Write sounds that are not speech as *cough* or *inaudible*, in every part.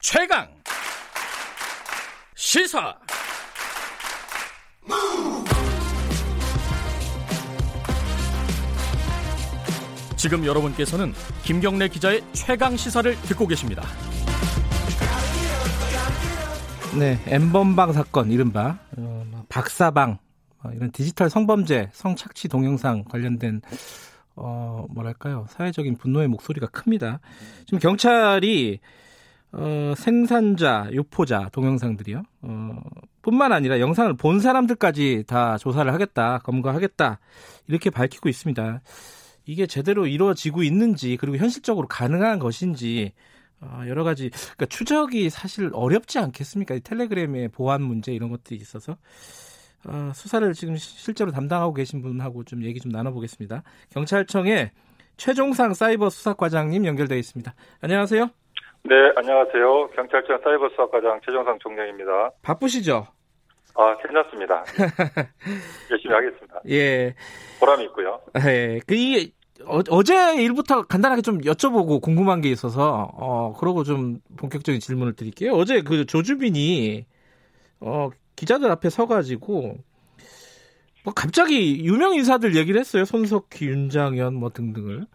최강 시사 지금 여러분께서는 김경래 기자의 최강 시사를 듣고 계십니다. 네, 엠번방 사건 이른바 어, 뭐 박사방 어, 이런 디지털 성범죄, 성착취 동영상 관련된 어, 뭐랄까요 사회적인 분노의 목소리가 큽니다. 지금 경찰이 어, 생산자, 유포자 동영상들이요. 어, 뿐만 아니라 영상을 본 사람들까지 다 조사를 하겠다, 검거하겠다 이렇게 밝히고 있습니다. 이게 제대로 이루어지고 있는지 그리고 현실적으로 가능한 것인지 어, 여러 가지 그러니까 추적이 사실 어렵지 않겠습니까? 텔레그램의 보안 문제 이런 것들이 있어서 어, 수사를 지금 실제로 담당하고 계신 분하고 좀 얘기 좀 나눠보겠습니다. 경찰청의 최종상 사이버 수사과장님 연결되어 있습니다. 안녕하세요. 네, 안녕하세요. 경찰청 사이버 수사과장 최종상 총장입니다. 바쁘시죠? 아, 괜찮습니다. *laughs* 열심히 하겠습니다. 예. 보람이 있고요. 예. 그, 이, 어, 제 일부터 간단하게 좀 여쭤보고 궁금한 게 있어서, 어, 그러고 좀 본격적인 질문을 드릴게요. 어제 그 조주빈이, 어, 기자들 앞에 서가지고, 뭐 갑자기 유명 인사들 얘기를 했어요. 손석희, 윤장현 뭐 등등을.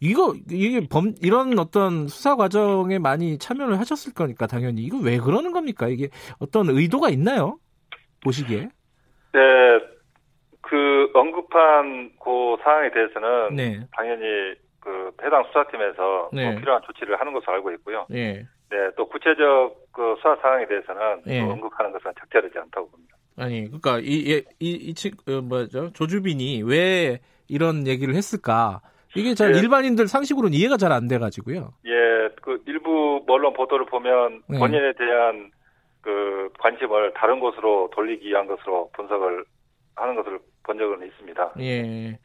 이거, 이게 범, 이런 어떤 수사 과정에 많이 참여를 하셨을 거니까 당연히. 이거 왜 그러는 겁니까? 이게 어떤 의도가 있나요? 보시기에. 네, 그 언급한 그 사항에 대해서는 네. 당연히 그 해당 수사팀에서 네. 뭐 필요한 조치를 하는 것으로 알고 있고요. 예. 네, 또 구체적 그 수사 사항에 대해서는 예. 또 언급하는 것은 적절하지 않다고 봅니다. 아니, 그러니까 이, 이, 이, 이 친, 어, 뭐죠? 조주빈이 왜 이런 얘기를 했을까? 이게 잘 예. 일반인들 상식으로는 이해가 잘 안 돼가지고요. 예, 그 일부 언론 보도를 보면 네. 본인에 대한 그 관심을 다른 곳으로 돌리기 위한 것으로 분석을 하는 것을 본 적은 있습니다. 예.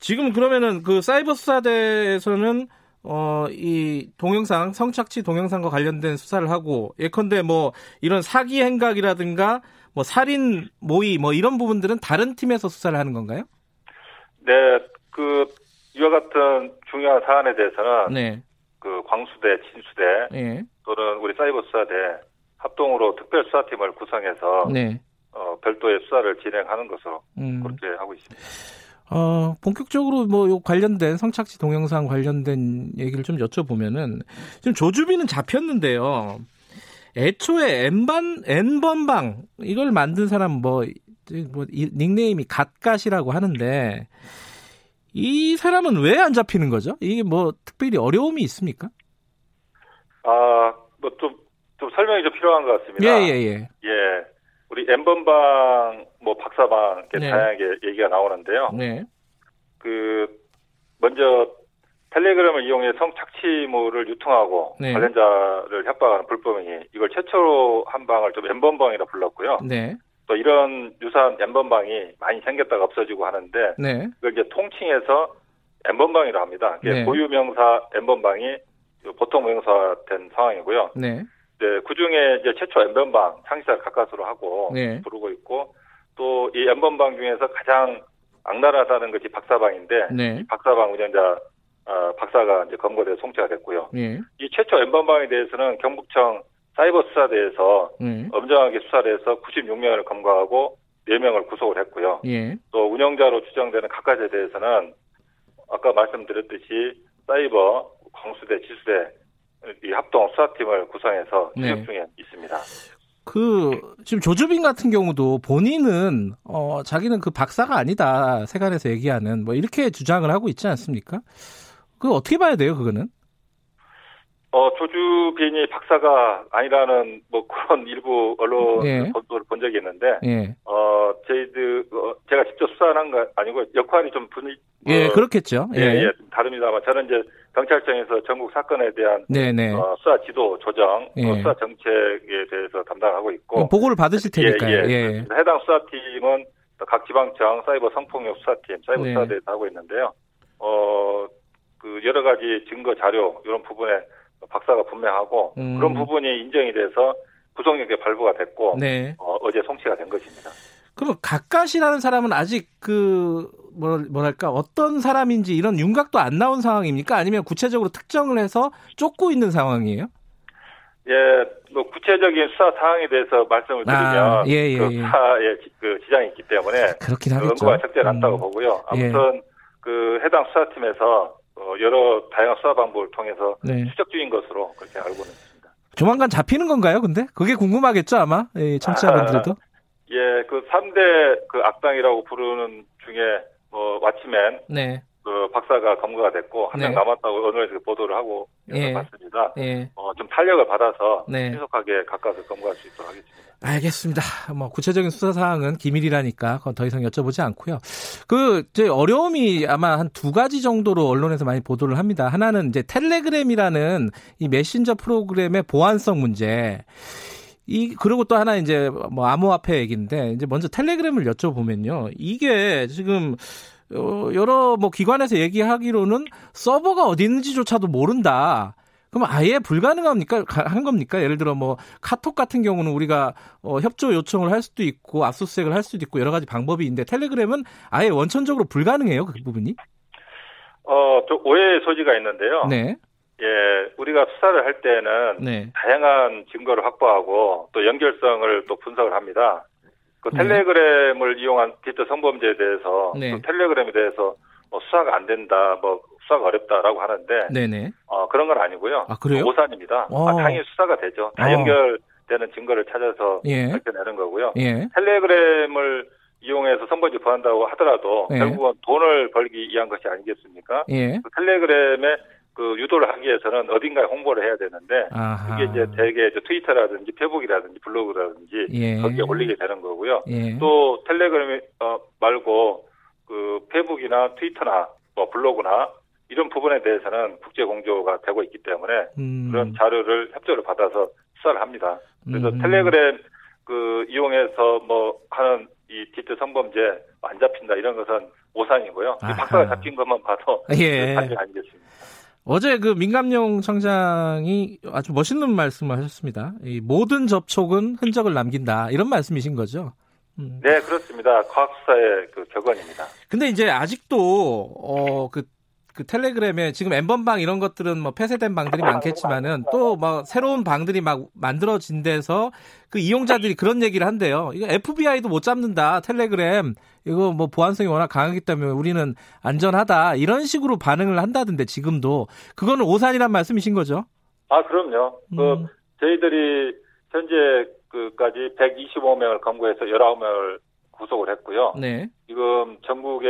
지금 그러면은 그 사이버 수사대에서는 어, 이 동영상, 성착취 동영상과 관련된 수사를 하고, 예컨대 뭐, 이런 사기 행각이라든가, 뭐, 살인 모의, 뭐, 이런 부분들은 다른 팀에서 수사를 하는 건가요? 네, 그 이와 같은 중요한 사안에 대해서는 네. 그 광수대, 진수대 예. 또는 우리 사이버 수사대 합동으로 특별 수사팀을 구성해서 네. 어, 별도의 수사를 진행하는 것으로 음. 그렇게 하고 있습니다. 어, 본격적으로 뭐, 요 관련된 성착취 동영상 관련된 얘기를 좀 여쭤보면은, 지금 조주빈은 잡혔는데요. 애초에 N번, N번방, 이걸 만든 사람 뭐, 뭐, 이 닉네임이 갓갓이라고 하는데, 이 사람은 왜 안 잡히는 거죠? 이게 뭐, 특별히 어려움이 있습니까? 아, 뭐좀좀 설명이 좀 필요한 것 같습니다. 예, 예, 예. 예. 우리 N번방, 뭐 박사방 이렇게 네. 다양하게 얘기가 나오는데요. 네. 그 먼저 텔레그램을 이용해 성착취물을 유통하고 네. 관련자를 협박하는 불법행위 이걸 최초로 한 방을 좀 N번방이라 불렀고요. 네. 또 이런 유사한 N번방이 많이 생겼다가 없어지고 하는데 네. 그걸 이제 통칭해서 N번방이라고 합니다. 네. 고유명사 N번방이 보통 명사 된 상황이고요. 네. 네, 그 중에 이제 최초 N번방 창시자를 가까스로 하고 네. 부르고 있고 또이 N번방 중에서 가장 악랄하다는 것이 박사방인데 네. 이 박사방 운영자 어, 박사가 이제 검거돼 송치가 됐고요. 예. 이 최초 N번방에 대해서는 경북청 사이버 수사대에서 네. 엄정하게 수사를 해서 96명을 검거하고 4명을 구속을 했고요. 예. 또 운영자로 추정되는 각각에 대해서는 아까 말씀드렸듯이 사이버, 광수대, 지수대 이 합동 수사팀을 구성해서 네. 추적 중에 있습니다. 그 지금 조주빈 같은 경우도 본인은 어 자기는 그 박사가 아니다 세간에서 얘기하는 뭐 이렇게 주장을 하고 있지 않습니까? 그 어떻게 봐야 돼요 그거는? 어, 조주 빈이 박사가 아니라는 뭐 그런 일부 언론 예. 보도를 본 적이 있는데 예, 어, 저희들 어, 제가 직접 수사한 거 아니고 역할이 좀 분위 예 어, 그렇겠죠. 예, 예, 좀 다릅니다만 저는 이제 경찰청에서 전국 사건에 대한 네네. 어, 수사 지도 조정, 예. 어, 수사 정책에 대해서 담당하고 있고 보고를 받으실 테니까요. 예, 예, 예. 해당 수사팀은 또각 지방청 사이버 성폭력 수사팀, 사이버 네. 수사대에서 하고 있는데요. 어, 그 여러 가지 증거 자료 이런 부분에 박사가 분명하고 음. 그런 부분이 인정이 돼서 구속력에 발부가 됐고 네. 어, 어제 송치가 된 것입니다. 그럼 가까시라는 사람은 아직 그 뭐, 뭐랄까 어떤 사람인지 이런 윤곽도 안 나온 상황입니까? 아니면 구체적으로 특정을 해서 쫓고 있는 상황이에요? 예, 뭐 구체적인 수사 사항에 대해서 말씀을 드리면 아, 예, 예, 그 예. 수사에 지- 그 지장이 있기 때문에 그렇긴 그 하겠죠. 연구가 적절히 않다고 음. 보고요. 예. 아무튼 그 해당 수사팀에서 어, 여러 다양한 수사 방법을 통해서 네. 추적 중인 것으로 그렇게 알고는 있습니다. 조만간 잡히는 건가요, 근데? 그게 궁금하겠죠, 아마? 예, 청취자분들도. *laughs* 예, 그 3대 그 악당이라고 부르는 중에 뭐 왓치맨 네. 그 박사가 검거가 됐고 한명 네. 남았다고 언론에서 보도를 하고 예. 봤습니다. 예. 어, 좀 탄력을 받아서 네. 신속하게 가까워서 검거할 수 있도록 하겠습니다. 알겠습니다. 뭐 구체적인 수사 사항은 기밀이라니까 그건 더 이상 여쭤보지 않고요. 그 이제 어려움이 아마 한 두 가지 정도로 언론에서 많이 보도를 합니다. 하나는 이제 텔레그램이라는 이 메신저 프로그램의 보안성 문제. 이 그리고 또 하나 이제 뭐 암호화폐 얘기인데 이제 먼저 텔레그램을 여쭤보면요. 이게 지금 어, 여러 뭐 기관에서 얘기하기로는 서버가 어디 있는지조차도 모른다. 그럼 아예 불가능합니까? 가- 한 겁니까? 예를 들어 뭐 카톡 같은 경우는 우리가 어, 협조 요청을 할 수도 있고 압수수색을 할 수도 있고 여러 가지 방법이 있는데 텔레그램은 아예 원천적으로 불가능해요. 그 부분이. 어, 좀 오해의 소지가 있는데요. 네. 예, 우리가 수사를 할 때는 네. 다양한 증거를 확보하고 또 연결성을 또 분석을 합니다. 그 네. 텔레그램을 이용한 디지털 성범죄에 대해서 네. 또 텔레그램에 대해서 뭐 수사가 안 된다, 뭐 수사가 어렵다라고 하는데 네, 네. 어, 그런 건 아니고요. 아, 그래요? 오산입니다. 어. 아, 당연히 수사가 되죠. 다 어. 연결되는 증거를 찾아서 예. 밝혀내는 거고요. 예. 텔레그램을 이용해서 성범죄 범한다고 하더라도 예. 결국은 돈을 벌기 위한 것이 아니겠습니까? 예. 그 텔레그램에 그 유도를 하기 위해서는 어딘가에 홍보를 해야 되는데 아하. 이게 이제 대개 이제 트위터라든지 페북이라든지 블로그라든지 예. 거기에 올리게 되는 거고요. 예. 또 텔레그램 어, 말고 그 페북이나 트위터나 뭐 블로그나 이런 부분에 대해서는 국제 공조가 되고 있기 때문에 음. 그런 자료를 협조를 받아서 수사를 합니다. 그래서 음. 텔레그램 그 이용해서 뭐 하는 이 디지털 성범죄 안 잡힌다 이런 것은 오산이고요. 박사가 잡힌 것만 봐도 예. 그 사실 아니겠습니까? 어제 그 민감용 청장이 아주 멋있는 말씀을 하셨습니다. 이 모든 접촉은 흔적을 남긴다. 이런 말씀이신 거죠. 음. 네, 그렇습니다. 과학수사의 그 격언입니다. 근데 이제 아직도 어 그 그 텔레그램에 지금 엠번방 이런 것들은 뭐 폐쇄된 방들이 많겠지만은 또뭐 새로운 방들이 막 만들어진 데서 그 이용자들이 그런 얘기를 한대요. 이거 FBI도 못 잡는다. 텔레그램 이거 뭐 보안성이 워낙 강하기 때문에 우리는 안전하다. 이런 식으로 반응을 한다던데 지금도 그거는 오산이란 말씀이신 거죠? 아, 그럼요. 그 음. 저희들이 현재 그까지 125명을 검거해서 19명을 구속을 했고요. 네. 지금 전국에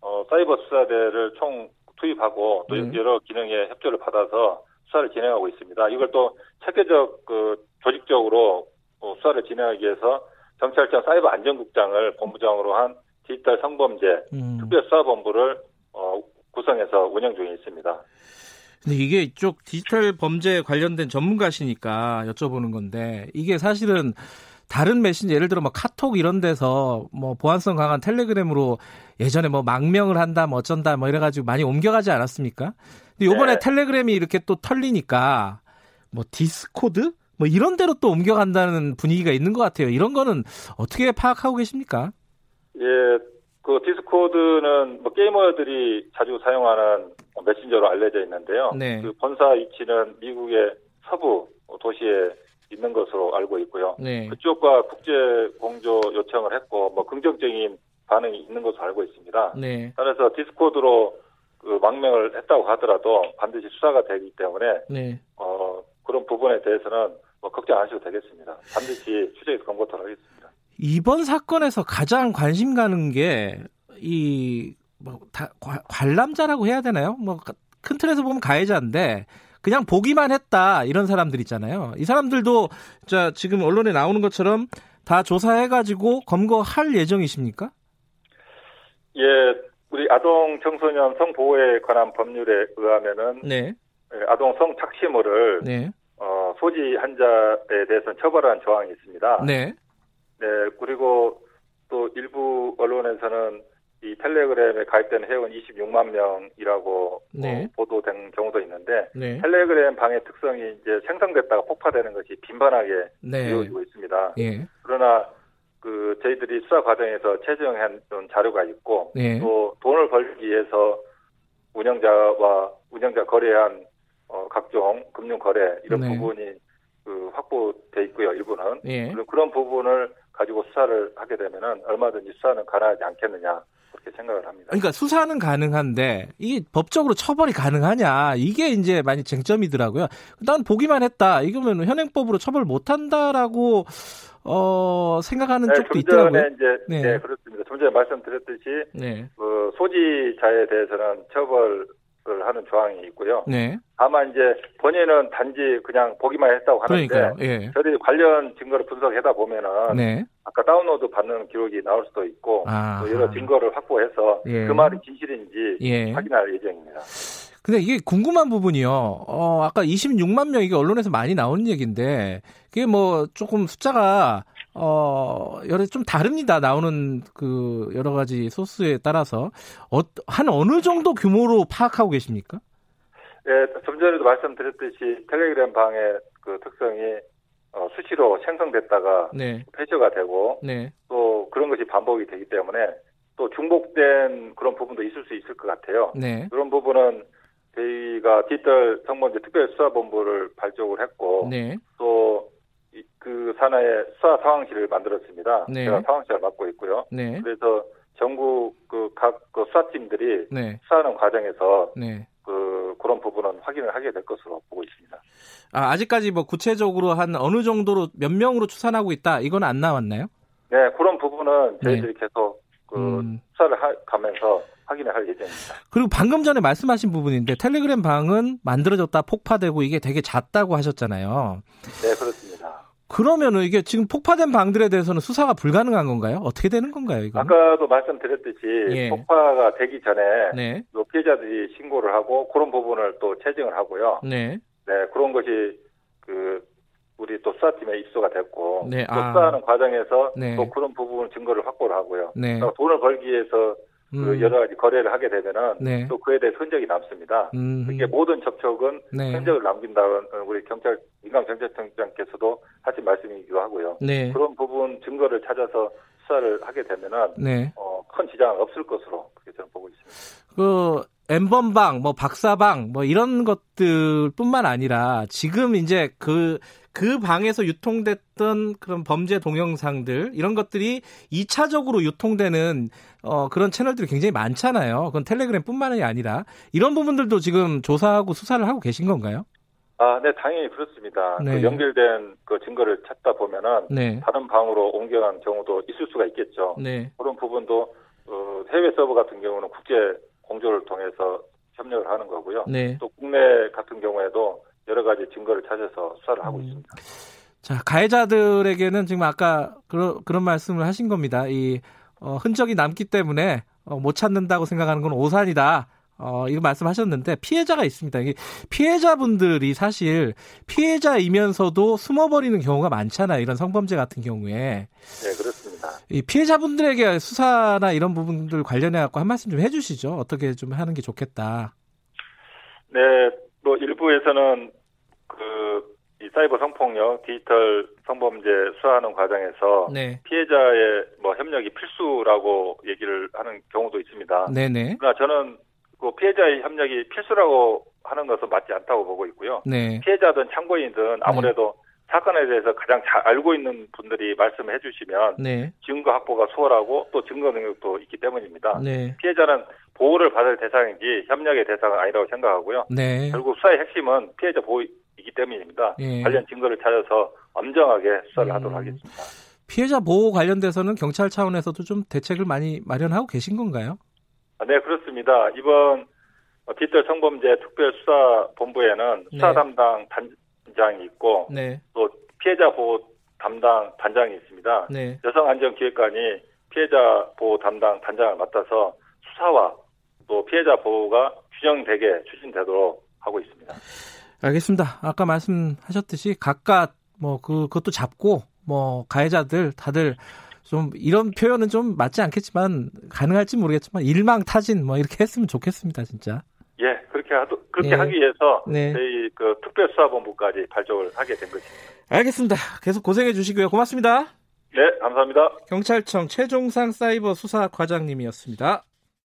어, 사이버 수사대를 총 투입하고 또 네. 여러 기능에 협조를 받아서 수사를 진행하고 있습니다. 이걸 또 체계적 그 조직적으로 어, 수사를 진행하기 위해서 경찰청 사이버 안전국장을 본부장으로 한 디지털 성범죄 음. 특별수사본부를 어, 구성해서 운영 중에 있습니다. 근데 이게 이쪽 디지털 범죄 관련된 전문가시니까 여쭤보는 건데 이게 사실은 다른 메신저 예를 들어 뭐 카톡 이런 데서 뭐 보안성 강한 텔레그램으로 예전에 뭐 망명을 한다 뭐 어쩐다 뭐 이래가지고 많이 옮겨가지 않았습니까? 근데 요번에 네. 텔레그램이 이렇게 또 털리니까 뭐 디스코드 뭐 이런 데로 또 옮겨간다는 분위기가 있는 것 같아요. 이런 거는 어떻게 파악하고 계십니까? 예, 그 디스코드는 뭐 게이머들이 자주 사용하는 메신저로 알려져 있는데요. 네. 그 본사 위치는 미국의 서부 도시에 있는 것으로 알고 있고요. 네. 그쪽과 국제 공조 요청을 했고 뭐 긍정적인 반응이 있는 것으로 알고 있습니다. 네. 따라서 디스코드로 그 망명을 했다고 하더라도 반드시 수사가 되기 때문에 네. 어, 그런 부분에 대해서는 뭐 걱정 안 하셔도 되겠습니다. 반드시 추적해서 검거토록 하겠습니다. 이번 사건에서 가장 관심 가는 게이 뭐, 다, 관람자라고 해야 되나요? 뭐, 큰 틀에서 보면 가해자인데, 그냥 보기만 했다, 이런 사람들 있잖아요. 이 사람들도, 자, 지금 언론에 나오는 것처럼 다 조사해가지고 검거할 예정이십니까? 예, 우리 아동 청소년 성보호에 관한 법률에 의하면은 네, 예, 아동 성착취물을 네, 어, 소지 한 자에 대해서는 처벌하는 조항이 있습니다. 네, 네, 그리고 또 일부 언론에서는 이 텔레그램에 가입된 회원 26만 명이라고 네. 어, 보도된 경우도 있는데 네, 텔레그램 방의 특성이 이제 생성됐다가 폭파되는 것이 빈번하게 네, 이루어지고 있습니다. 예, 그러나 그 저희들이 수사 과정에서 채정한 자료가 있고 네, 또 돈을 벌기 위해서 운영자와 운영자 거래한 어, 각종 금융 거래 이런 네. 부분이 그 있고요. 일부는 예. 그런 부분을 가지고 수사를 하게 되면은 얼마든지 수사는 가능하지 않겠느냐 그렇게 생각을 합니다. 그러니까 수사는 가능한데 이게 법적으로 처벌이 가능하냐 이게 이제 많이 쟁점이더라고요. 난 보기만 했다. 이거면 현행법으로 처벌 못 한다라고 어 생각하는 네, 쪽도 좀 있더라고요. 이제 네. 네. 그렇습니다. 좀 전에 말씀드렸듯이 네. 그 소지자에 대해서는 처벌 을 하는 조항이 있고요. 네. 다만 이제 본인은 단지 그냥 보기만 했다고 하는데 그러니까요. 예. 저희들이 관련 증거를 분석하다 보면은 네. 아까 다운로드 받는 기록이 나올 수도 있고 아. 또 여러 증거를 확보해서 예. 그 말이 진실인지 예. 확인할 예정입니다. 근데 이게 궁금한 부분이요. 어, 아까 26만 명 이게 언론에서 많이 나오는 얘기인데 그게 뭐 조금 숫자가 어, 여러 좀 다릅니다. 나오는 그 여러 가지 소스에 따라서 어, 한 어느 정도 규모로 파악하고 계십니까? 예, 좀 전에도 말씀드렸듯이 텔레그램 방의 그 특성이 어, 수시로 생성됐다가 네. 폐쇄가 되고 네. 또 그런 것이 반복이 되기 때문에 또 중복된 그런 부분도 있을 수 있을 것 같아요. 네. 그런 부분은 저희가 디지털 성범죄 특별수사본부를 발족을 했고 네. 또 그 산하에 수사 상황실을 만들었습니다. 네. 제가 상황실을 맡고 있고요. 네. 그래서 전국 그각 그 수사팀들이 네. 수사하는 과정에서 네. 그 그런 부분은 확인을 하게 될 것으로 보고 있습니다. 아, 아직까지 뭐 구체적으로 한 어느 정도로 몇 명으로 추산하고 있다. 이건 안 나왔나요? 네, 그런 부분은 저희들이 계속 그 네. 음. 수사를 하, 가면서 확인을 할 예정입니다. 그리고 방금 전에 말씀하신 부분인데 텔레그램 방은 만들어졌다 폭파되고 이게 되게 잦다고 하셨잖아요. 네, 그러면은 이게 지금 폭파된 방들에 대해서는 수사가 불가능한 건가요? 어떻게 되는 건가요, 이거? 아까도 말씀드렸듯이 예. 폭파가 되기 전에 네. 또 피해자들이 신고를 하고 그런 부분을 또 체증을 하고요. 네. 네, 그런 것이 그 우리 또 수사팀에 입수가 됐고 네, 또 아. 수사하는 과정에서 네. 또 그런 부분 증거를 확보를 하고요. 네. 그러니까 돈을 벌기 위해서 그 음. 여러 가지 거래를 하게 되면은 네. 또 그에 대해 흔적이 남습니다. 음. 이게 모든 접촉은 네. 흔적을 남긴다는 우리 경찰 민감 경찰청장께서도 하신 말씀이기도 하고요. 네. 그런 부분 증거를 찾아서 수사를 하게 되면은 네. 어, 큰 지장은 없을 것으로 그렇게 저는 보고 있습니다. 그 엠번방, 뭐 박사방, 뭐 이런 것들뿐만 아니라 지금 이제 그 그 방에서 유통됐던 그런 범죄 동영상들 이런 것들이 2차적으로 유통되는 어 그런 채널들이 굉장히 많잖아요. 그건 텔레그램뿐만이 아니라 이런 부분들도 지금 조사하고 수사를 하고 계신 건가요? 아, 네, 당연히 그렇습니다. 네. 그 연결된 그 증거를 찾다 보면은 네. 다른 방으로 옮겨간 경우도 있을 수가 있겠죠. 네. 그런 부분도 어, 해외 서버 같은 경우는 국제 공조를 통해서 협력을 하는 거고요. 네. 또 국내 같은 경우에도 여러 가지 증거를 찾아서 수사를 하고 음. 있습니다. 자, 가해자들에게는 지금 아까 그런 그런 말씀을 하신 겁니다. 이 어, 흔적이 남기 때문에 어, 못 찾는다고 생각하는 건 오산이다. 어, 이런 말씀하셨는데 피해자가 있습니다. 이게 피해자분들이 사실 피해자이면서도 숨어버리는 경우가 많잖아요. 이런 성범죄 같은 경우에 네, 그렇습니다. 이 피해자분들에게 수사나 이런 부분들 관련해 갖고 한 말씀 좀 해주시죠. 어떻게 좀 하는 게 좋겠다. 네, 뭐 일부에서는 그 이 사이버 성폭력, 디지털 성범죄 수사하는 과정에서 네, 피해자의 뭐 협력이 필수라고 얘기를 하는 경우도 있습니다. 네네, 그러나 저는 그 피해자의 협력이 필수라고 하는 것은 맞지 않다고 보고 있고요. 네, 피해자든 참고인든 아무래도 사건에 대해서 가장 잘 알고 있는 분들이 말씀해 주시면 네, 증거 확보가 수월하고 또 증거 능력도 있기 때문입니다. 네, 피해자는 보호를 받을 대상이지 협력의 대상은 아니라고 생각하고요. 네. 결국 수사의 핵심은 피해자 보호이기 때문입니다. 예. 관련 증거를 찾아서 엄정하게 수사를 음. 하도록 하겠습니다. 피해자 보호 관련돼서는 경찰 차원에서도 좀 대책을 많이 마련하고 계신 건가요? 아, 네, 그렇습니다. 이번 어, 디지털 성범죄 특별수사본부에는 수사 네. 담당 단장이 있고 네, 또 피해자 보호 담당 단장이 있습니다. 네, 여성안전기획관이 피해자 보호 담당 단장을 맡아서 수사와 또 피해자 보호가 균형되게 추진되도록 하고 있습니다. 알겠습니다. 아까 말씀하셨듯이 각각 뭐 그, 그것도 잡고 뭐 가해자들 다들 좀 이런 표현은 좀 맞지 않겠지만 가능할지 모르겠지만 일망타진 뭐 이렇게 했으면 좋겠습니다, 진짜. 예, 그렇게 하도 그렇게 네. 하기 위해서 네. 저희 그 특별수사본부까지 발족을 하게 된 것입니다. 알겠습니다. 계속 고생해 주시고요. 고맙습니다. 네, 감사합니다. 경찰청 최종상 사이버 수사 과장님이었습니다.